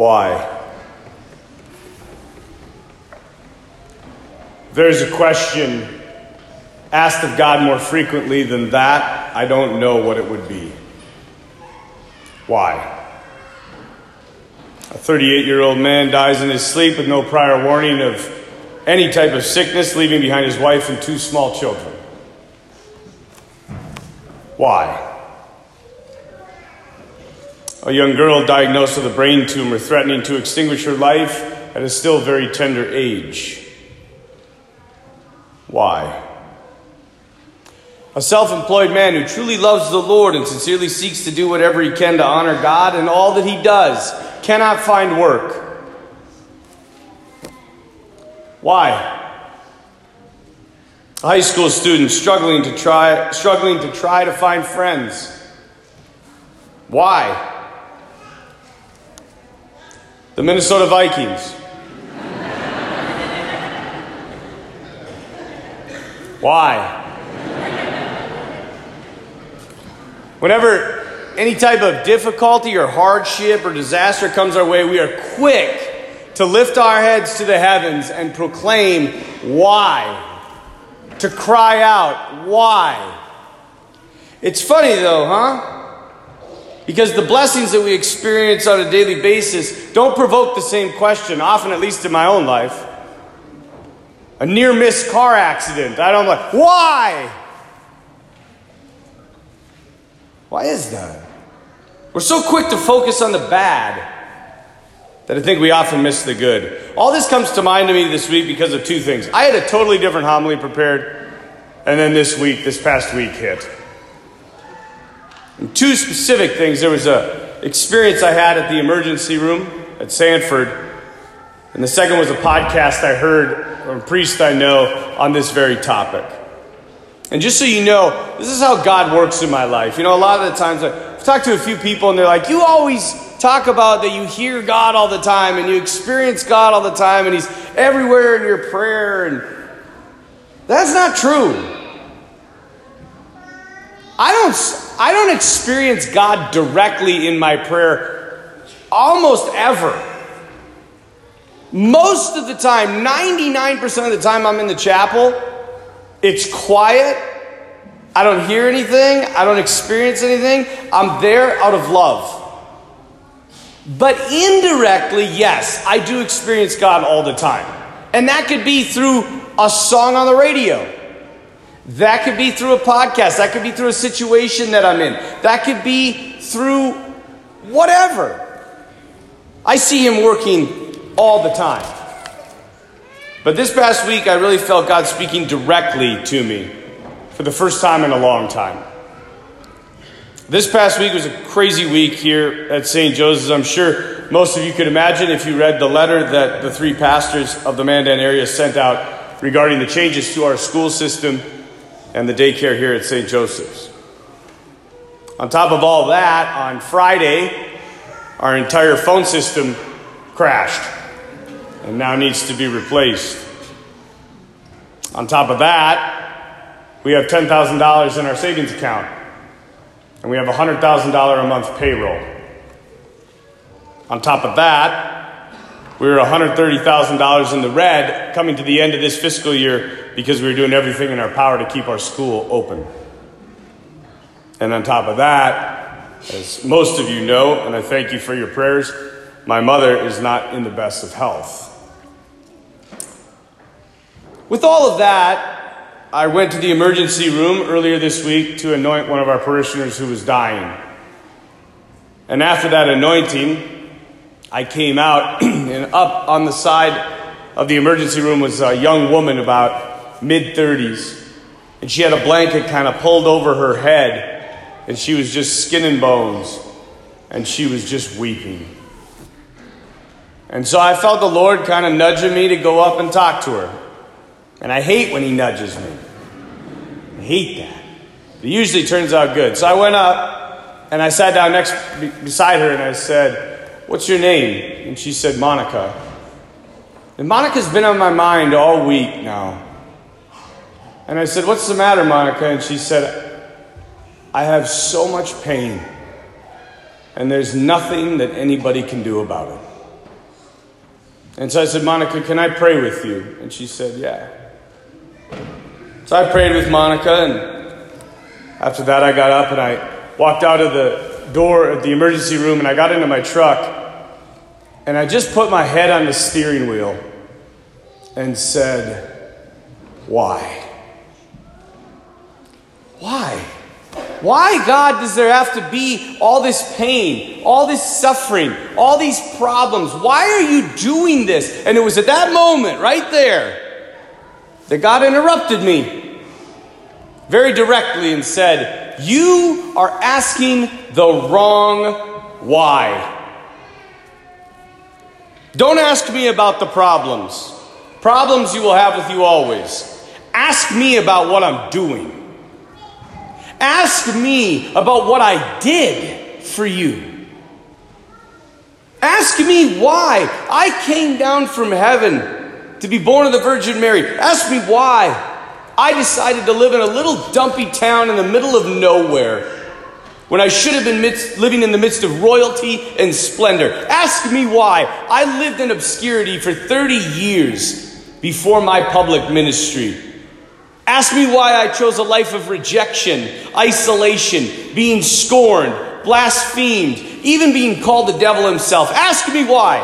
Why? There's a question asked of God more frequently than that, I don't know what it would be. Why? A 38 year old man dies in his sleep with no prior warning of any type of sickness, leaving behind his wife and two small children. Why? A young girl diagnosed with a brain tumor threatening to extinguish her life at a still very tender age. Why? A self employed man who truly loves the Lord and sincerely seeks to do whatever he can to honor God and all that he does cannot find work. Why? A high school student struggling to try struggling to try to find friends. Why? The Minnesota Vikings. Why? Whenever any type of difficulty or hardship or disaster comes our way, we are quick to lift our heads to the heavens and proclaim why. To cry out, why? It's funny though, huh? Because the blessings that we experience on a daily basis don't provoke the same question, often, at least in my own life. A near miss car accident. I don't like, why? Why is that? We're so quick to focus on the bad that I think we often miss the good. All this comes to mind to me this week because of two things. I had a totally different homily prepared, and then this week, this past week hit. And two specific things. There was a experience I had at the emergency room at Sanford, and the second was a podcast I heard from a priest I know on this very topic. And just so you know, this is how God works in my life. You know, a lot of the times I've talked to a few people and they're like, you always talk about that you hear God all the time and you experience God all the time and He's everywhere in your prayer. And that's not true. I don't, I don't experience God directly in my prayer almost ever. Most of the time, 99% of the time I'm in the chapel, it's quiet. I don't hear anything. I don't experience anything. I'm there out of love. But indirectly, yes, I do experience God all the time. And that could be through a song on the radio. That could be through a podcast. That could be through a situation that I'm in. That could be through whatever. I see Him working all the time. But this past week, I really felt God speaking directly to me for the first time in a long time. This past week was a crazy week here at St. Joseph's. I'm sure most of you could imagine if you read the letter that the three pastors of the Mandan area sent out regarding the changes to our school system and the daycare here at St. Joseph's. On top of all that, on Friday, our entire phone system crashed and now needs to be replaced. On top of that, we have $10,000 in our savings account, and we have $100,000 a month payroll. On top of that, we were $130,000 in the red coming to the end of this fiscal year because we were doing everything in our power to keep our school open. And on top of that, as most of you know, and I thank you for your prayers, my mother is not in the best of health. With all of that, I went to the emergency room earlier this week to anoint one of our parishioners who was dying. And after that anointing, I came out, and up on the side of the emergency room was a young woman about mid 30s. And she had a blanket kind of pulled over her head, and she was just skin and bones, and she was just weeping. And so I felt the Lord kind of nudging me to go up and talk to her. And I hate when he nudges me. I hate that. It usually turns out good. So I went up and I sat down next beside her and I said, What's your name? And she said, Monica. And Monica's been on my mind all week now. And I said, What's the matter, Monica? And she said, I have so much pain, and there's nothing that anybody can do about it. And so I said, Monica, can I pray with you? And she said, Yeah. So I prayed with Monica, and after that, I got up and I walked out of the door of the emergency room and I got into my truck. And I just put my head on the steering wheel and said, Why? Why? Why, God, does there have to be all this pain, all this suffering, all these problems? Why are you doing this? And it was at that moment, right there, that God interrupted me very directly and said, You are asking the wrong why. Don't ask me about the problems. Problems you will have with you always. Ask me about what I'm doing. Ask me about what I did for you. Ask me why I came down from heaven to be born of the Virgin Mary. Ask me why I decided to live in a little dumpy town in the middle of nowhere when I should have been midst, living in the midst of royalty and splendor. Ask me why. I lived in obscurity for 30 years before my public ministry. Ask me why I chose a life of rejection, isolation, being scorned, blasphemed, even being called the devil himself. Ask me why.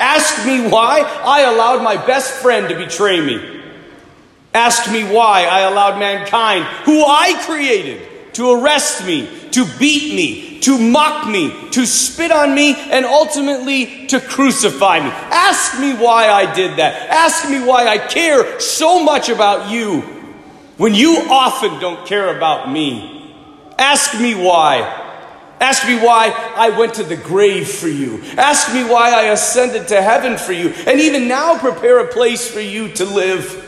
Ask me why I allowed my best friend to betray me. Ask me why I allowed mankind, who I created, to arrest me, to beat me, to mock me, to spit on me, and ultimately to crucify me. Ask me why I did that. Ask me why I care so much about you when you often don't care about me. Ask me why. Ask me why I went to the grave for you. Ask me why I ascended to heaven for you, and even now prepare a place for you to live.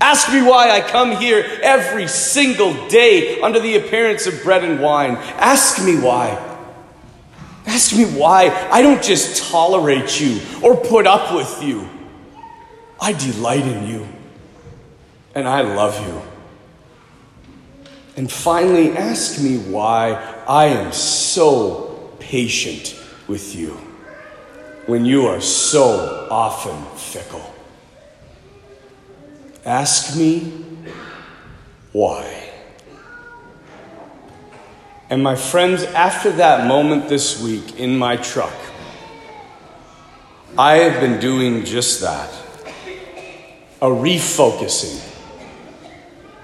Ask me why I come here every single day under the appearance of bread and wine. Ask me why. Ask me why I don't just tolerate you or put up with you. I delight in you and I love you. And finally, ask me why I am so patient with you when you are so often fickle. Ask me why. And my friends, after that moment this week in my truck, I have been doing just that a refocusing.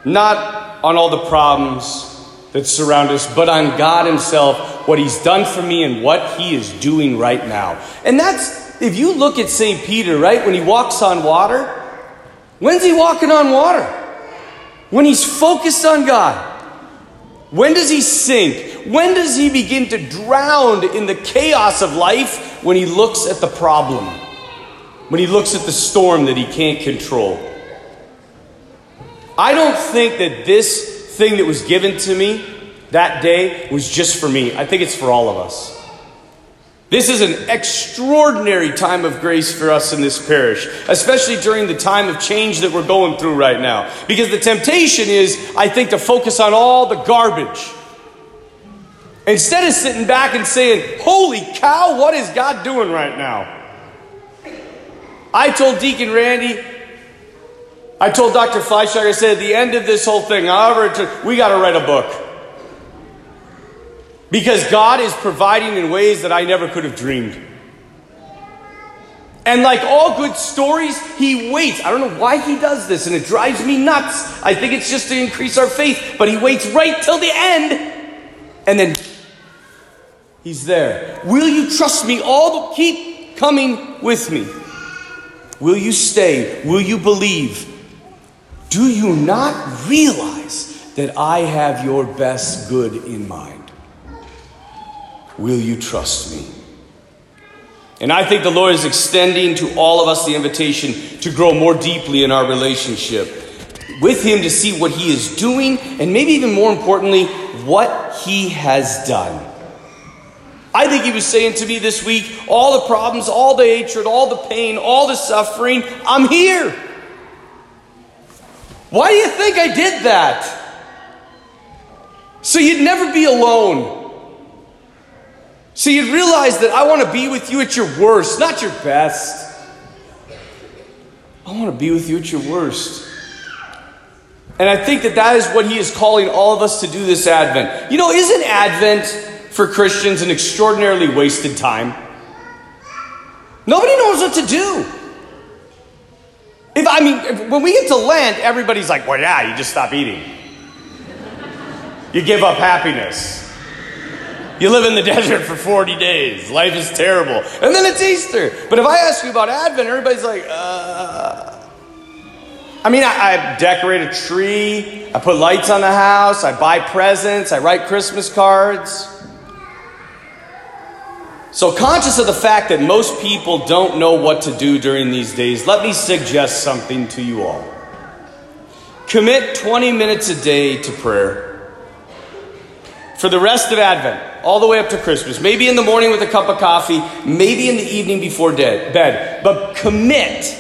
Not on all the problems that surround us, but on God Himself, what He's done for me and what He is doing right now. And that's, if you look at St. Peter, right, when he walks on water, When's he walking on water? When he's focused on God. When does he sink? When does he begin to drown in the chaos of life? When he looks at the problem. When he looks at the storm that he can't control. I don't think that this thing that was given to me that day was just for me. I think it's for all of us. This is an extraordinary time of grace for us in this parish, especially during the time of change that we're going through right now. Because the temptation is, I think, to focus on all the garbage. Instead of sitting back and saying, Holy cow, what is God doing right now? I told Deacon Randy, I told Dr. Fleischlager, I said, at the end of this whole thing, however, we got to write a book. Because God is providing in ways that I never could have dreamed. And like all good stories, he waits. I don't know why he does this, and it drives me nuts. I think it's just to increase our faith, but he waits right till the end, and then he's there. Will you trust me? All the, keep coming with me. Will you stay? Will you believe? Do you not realize that I have your best good in mind? Will you trust me? And I think the Lord is extending to all of us the invitation to grow more deeply in our relationship with Him to see what He is doing, and maybe even more importantly, what He has done. I think He was saying to me this week all the problems, all the hatred, all the pain, all the suffering, I'm here. Why do you think I did that? So you'd never be alone. So you'd realize that I want to be with you at your worst, not your best. I want to be with you at your worst. And I think that that is what he is calling all of us to do this Advent. You know, isn't Advent for Christians an extraordinarily wasted time? Nobody knows what to do. If I mean, if, when we get to Lent, everybody's like, "Well, yeah, you just stop eating. You give up happiness. You live in the desert for 40 days. Life is terrible. And then it's Easter. But if I ask you about Advent, everybody's like, uh. I mean, I, I decorate a tree, I put lights on the house, I buy presents, I write Christmas cards. So, conscious of the fact that most people don't know what to do during these days, let me suggest something to you all. Commit 20 minutes a day to prayer. For the rest of Advent, all the way up to Christmas, maybe in the morning with a cup of coffee, maybe in the evening before bed, but commit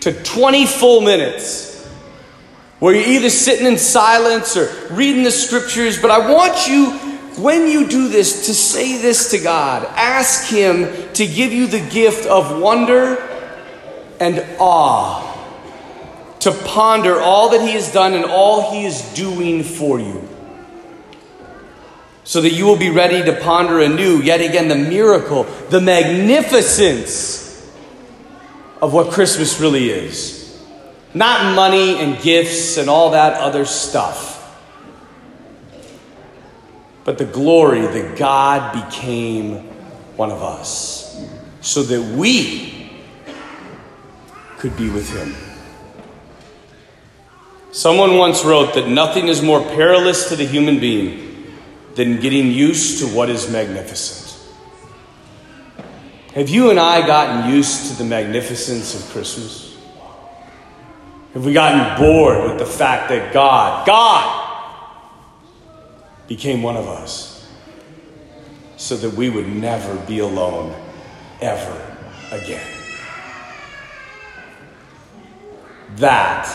to 20 full minutes where you're either sitting in silence or reading the scriptures. But I want you, when you do this, to say this to God. Ask Him to give you the gift of wonder and awe, to ponder all that He has done and all He is doing for you. So that you will be ready to ponder anew, yet again, the miracle, the magnificence of what Christmas really is. Not money and gifts and all that other stuff, but the glory that God became one of us so that we could be with Him. Someone once wrote that nothing is more perilous to the human being than getting used to what is magnificent. Have you and I gotten used to the magnificence of Christmas? Have we gotten bored with the fact that God, God, became one of us so that we would never be alone ever again? That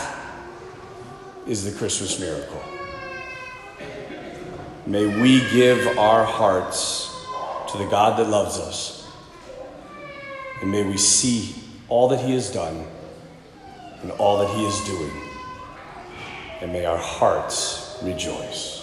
is the Christmas miracle. May we give our hearts to the God that loves us and may we see all that He has done and all that He is doing. And may our hearts rejoice.